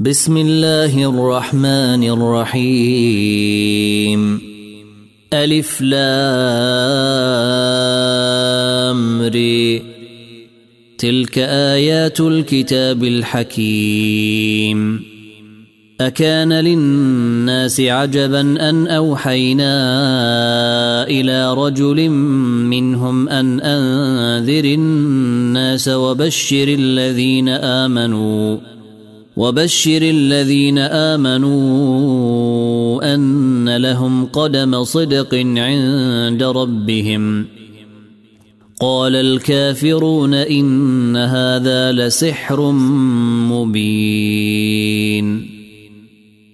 بسم الله الرحمن الرحيم. ألف لام ري تلك آيات الكتاب الحكيم. أكان للناس عجبا أن أوحينا إلى رجل منهم أن أنذر الناس وبشر الذين آمنوا. وبشر الذين آمنوا أن لهم قدم صدق عند ربهم. قال الكافرون إن هذا لسحر مبين.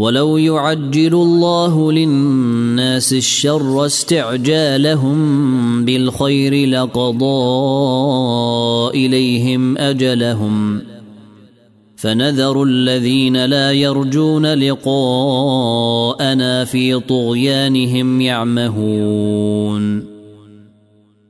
ولو يعجل الله للناس الشر استعجالهم بالخير لقضى إليهم أجلهم. فنذر الذين لا يرجون لقاءنا في طغيانهم يعمهون.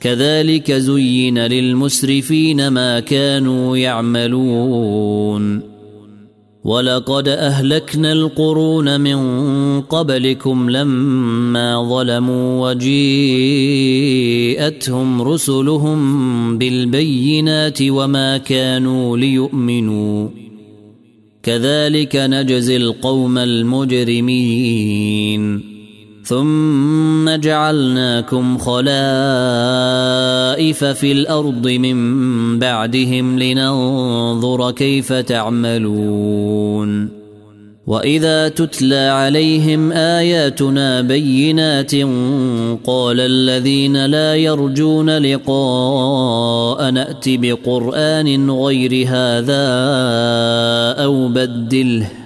كذلك زين للمسرفين ما كانوا يعملون. ولقد أهلكنا القرون من قبلكم لما ظلموا وجيءتهم رسلهم بالبينات وما كانوا ليؤمنوا. كذلك نجزي القوم المجرمين. ثم جعلناكم خلائف في الأرض من بعدهم لننظر كيف تعملون. وإذا تتلى عليهم آياتنا بينات قال الذين لا يرجون لقاء نات بقرآن غير هذا أو بدله.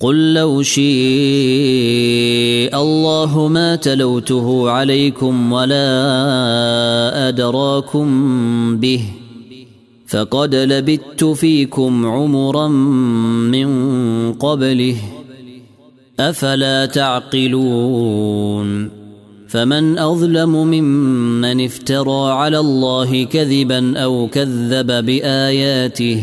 قل لو شيء الله ما تلوته عليكم ولا أدراكم به فقد لبثت فيكم عمرا من قبله أفلا تعقلون فمن أظلم ممن افترى على الله كذبا أو كذب بآياته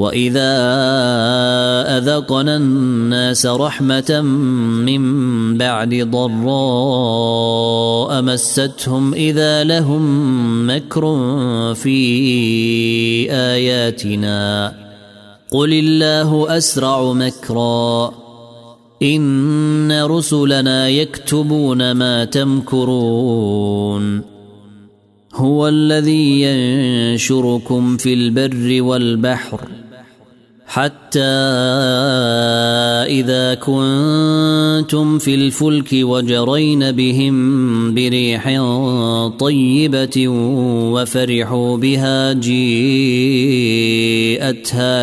واذا اذقنا الناس رحمه من بعد ضراء مستهم اذا لهم مكر في اياتنا قل الله اسرع مكرا ان رسلنا يكتبون ما تمكرون هو الذي ينشركم في البر والبحر حتى إذا كنتم في الفلك وجرين بهم بريح طيبة وفرحوا بها جيءتها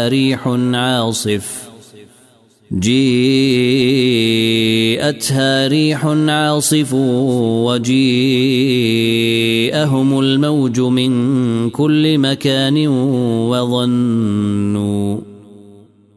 ريح عاصف. جيءتها ريح عاصف وجيءهم الموج من كل مكان وظنوا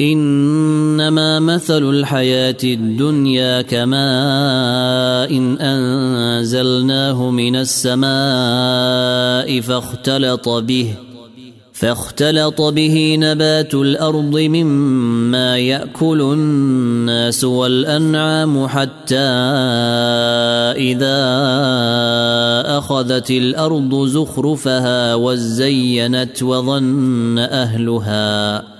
إنما مثل الحياة الدنيا كماء إن أنزلناه من السماء فاختلط به فاختلط به نبات الأرض مما يأكل الناس والأنعام حتى إذا أخذت الأرض زخرفها وزينت وظن أهلها.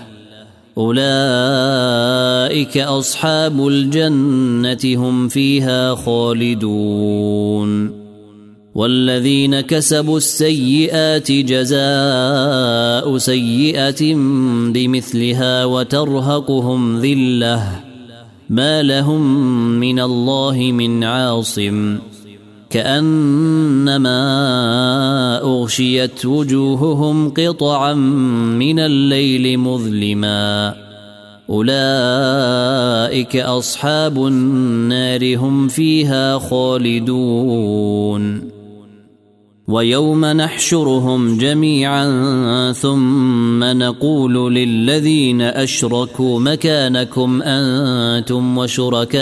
أولئك أصحاب الجنة هم فيها خالدون. والذين كسبوا السيئات جزاء سيئة بمثلها وترهقهم ذلة. ما لهم من الله من عاصم. كأنما أغشيت وجوههم قطعا من الليل مظلما. أولئك أصحاب النار هم فيها خالدون. ويوم نحشرهم جميعا ثم نقول للذين أشركوا مكانكم أنتم وشركاؤكم.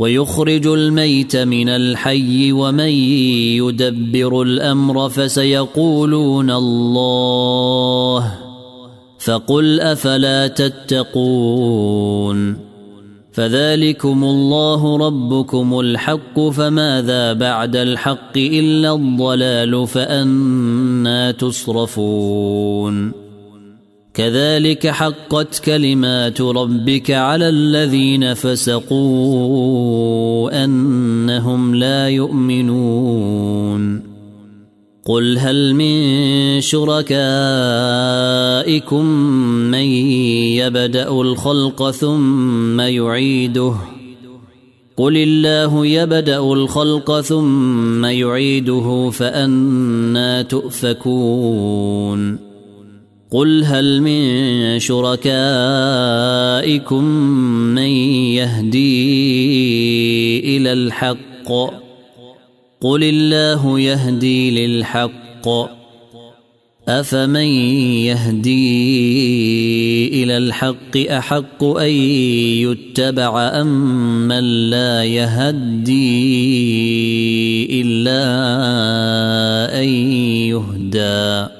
ويخرج الميت من الحي ومن يدبر الأمر فسيقولون الله فقل أفلا تتقون فذلكم الله ربكم الحق فماذا بعد الحق إلا الضلال فأنا تصرفون كذلك حقت كلمات ربك على الذين فسقوا أنهم لا يؤمنون. قل هل من شركائكم من يبدأ الخلق ثم يعيده؟ قل الله يبدأ الخلق ثم يعيده فأنا تؤفكون. قل هل من شركائكم من يهدي إلى الحق قل الله يهدي للحق افمن يهدي إلى الحق احق ان يتبع ام من لا يهدي الا ان يهدى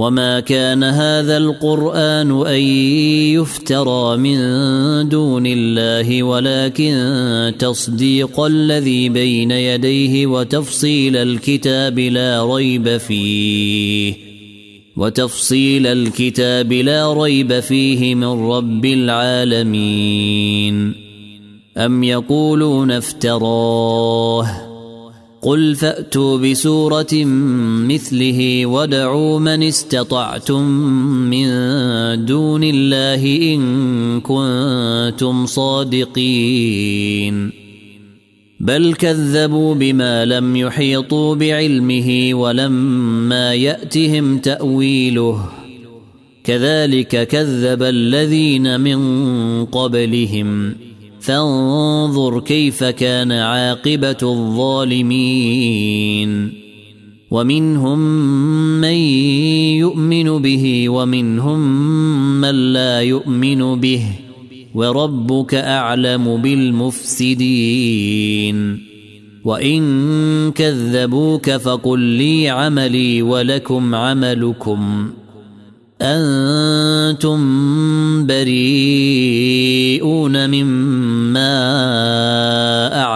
وما كان هذا القران ان يفترى من دون الله ولكن تصديق الذي بين يديه وتفصيل الكتاب لا ريب فيه وتفصيل الكتاب لا ريب فيه من رب العالمين ام يقولون افتراه قل فأتوا بسورة مثله ودعوا من استطعتم من دون الله إن كنتم صادقين. بل كذبوا بما لم يحيطوا بعلمه ولما يأتهم تأويله. كذلك كذب الذين من قبلهم. فانظر كيف كان عاقبة الظالمين. ومنهم من يؤمن به ومنهم من لا يؤمن به. وربك أعلم بالمفسدين. وإن كذبوك فقل لي عملي ولكم عملكم. أنتم بريئون مما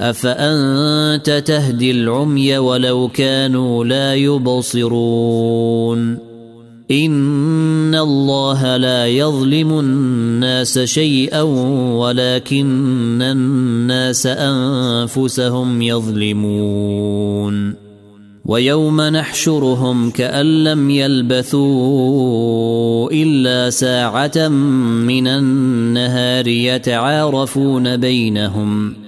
أفأنت تهدي العمي ولو كانوا لا يبصرون؟ إن الله لا يظلم الناس شيئا ولكن الناس أنفسهم يظلمون. ويوم نحشرهم كأن لم يلبثوا إلا ساعة من النهار يتعارفون بينهم.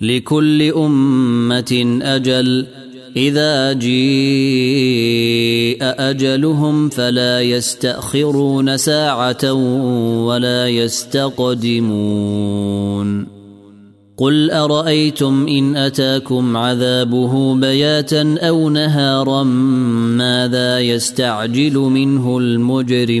لكل أمة أجل. إذا جيء أجلهم فلا يستأخرون ساعة ولا يستقدمون. قل أرأيتم إن أتاكم عذابه بياتا أو نهارا ماذا يستعجل منه المجرمون؟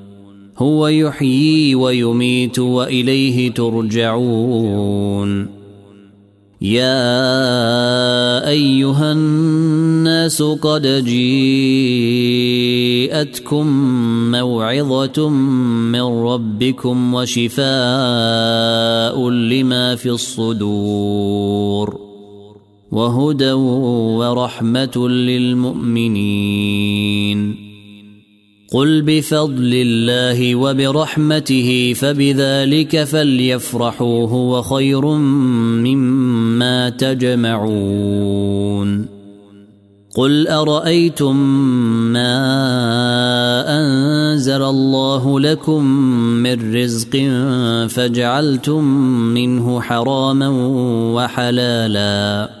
هو يحيي ويميت وإليه ترجعون. يا أيها الناس قد جيءتكم موعظة من ربكم وشفاء لما في الصدور. وهدى ورحمة للمؤمنين. قل بفضل الله وبرحمته فبذلك فليفرحوا هو خير مما تجمعون قل ارايتم ما انزل الله لكم من رزق فجعلتم منه حراما وحلالا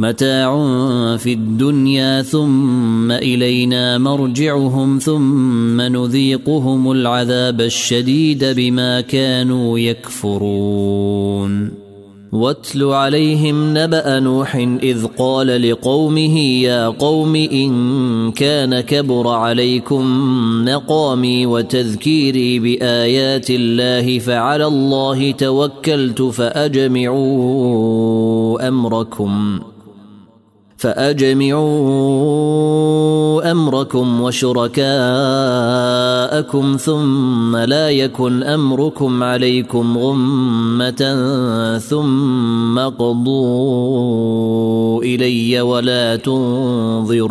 متاع في الدنيا ثم إلينا مرجعهم ثم نذيقهم العذاب الشديد بما كانوا يكفرون. واتل عليهم نبأ نوح إذ قال لقومه يا قوم إن كان كبر عليكم مقامي وتذكيري بآيات الله فعلى الله توكلت فأجمعوا أمركم. فأجمعوا أمركم وشركاءكم ثم لا يكن أمركم عليكم غمة ثم قضوا إلي ولا تنظرون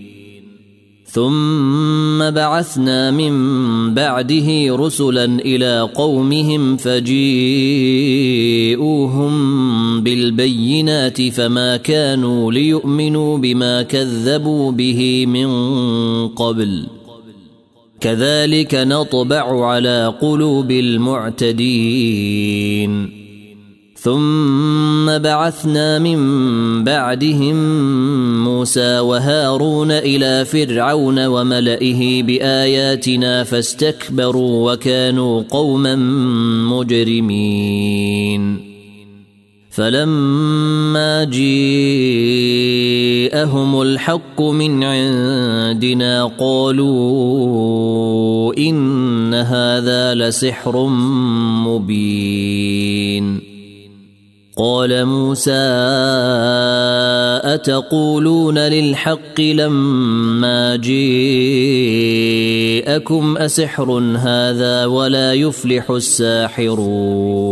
ثم بعثنا من بعده رسلا إلى قومهم فجيءوهم بالبينات فما كانوا ليؤمنوا بما كذبوا به من قبل. كذلك نطبع على قلوب المعتدين. ثم بعثنا من بعدهم موسى وهارون إلى فرعون وملئه بآياتنا فاستكبروا وكانوا قوما مجرمين. فلما جيءهم الحق من عندنا قالوا إن هذا لسحر مبين. قال موسى أتقولون للحق لما جيءكم أسحر هذا ولا يفلح الساحرون؟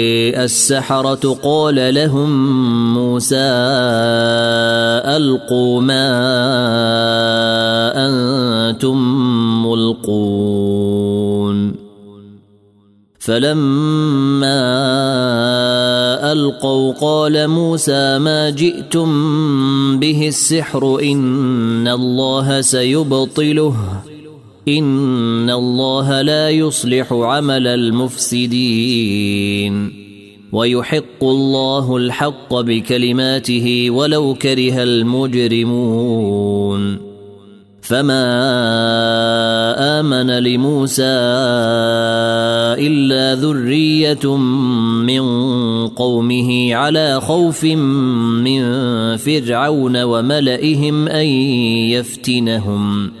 جيء السحرة قال لهم موسى ألقوا ما أنتم ملقون. فلما ألقوا قال موسى ما جئتم به السحر إن الله سيبطله إن الله لا يصلح عمل المفسدين. ويحق الله الحق بكلماته ولو كره المجرمون. فما آمن لموسى إلا ذرية من قومه على خوف من فرعون وملئهم أن يفتنهم.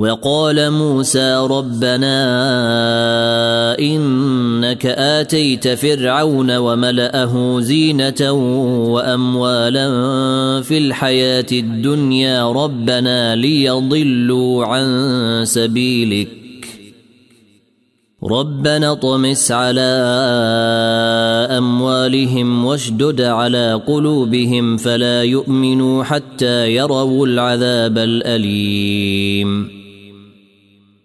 وقال موسى ربنا إنك آتيت فرعون وملأه زينة وأموالا في الحياة الدنيا ربنا ليضلوا عن سبيلك. ربنا طمس على أموالهم واشدد على قلوبهم فلا يؤمنوا حتى يروا العذاب الأليم.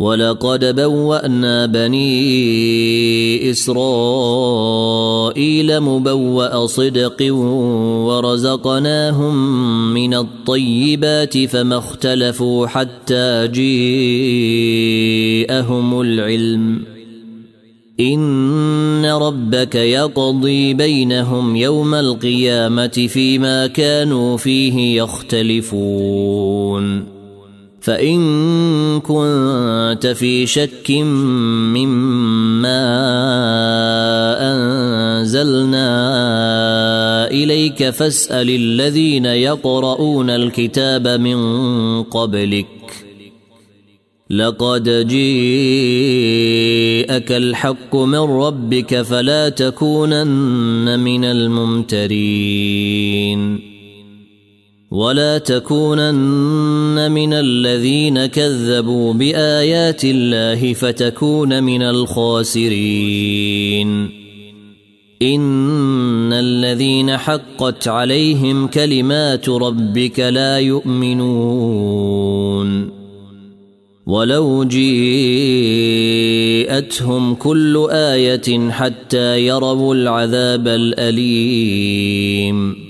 ولقد بوأنا بني إسرائيل مبوأ صدق ورزقناهم من الطيبات فما اختلفوا حتى جيءهم العلم. إن ربك يقضي بينهم يوم القيامة فيما كانوا فيه يختلفون. فإن كنت في شك مما أنزلنا إليك فاسأل الذين يقرؤون الكتاب من قبلك. لقد جيءك الحق من ربك فلا تكونن من الممترين. ولا تكونن من الذين كذبوا بآيات الله فتكون من الخاسرين. إن الذين حقت عليهم كلمات ربك لا يؤمنون. ولو جيءتهم كل آية حتى يروا العذاب الأليم.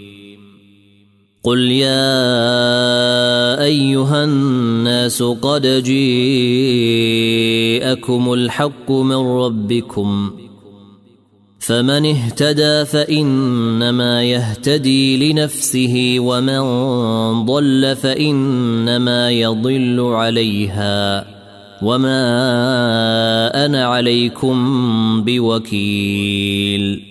قل يا أيها الناس قد جيءكم الحق من ربكم فمن اهتدى فإنما يهتدي لنفسه ومن ضل فإنما يضل عليها وما أنا عليكم بوكيل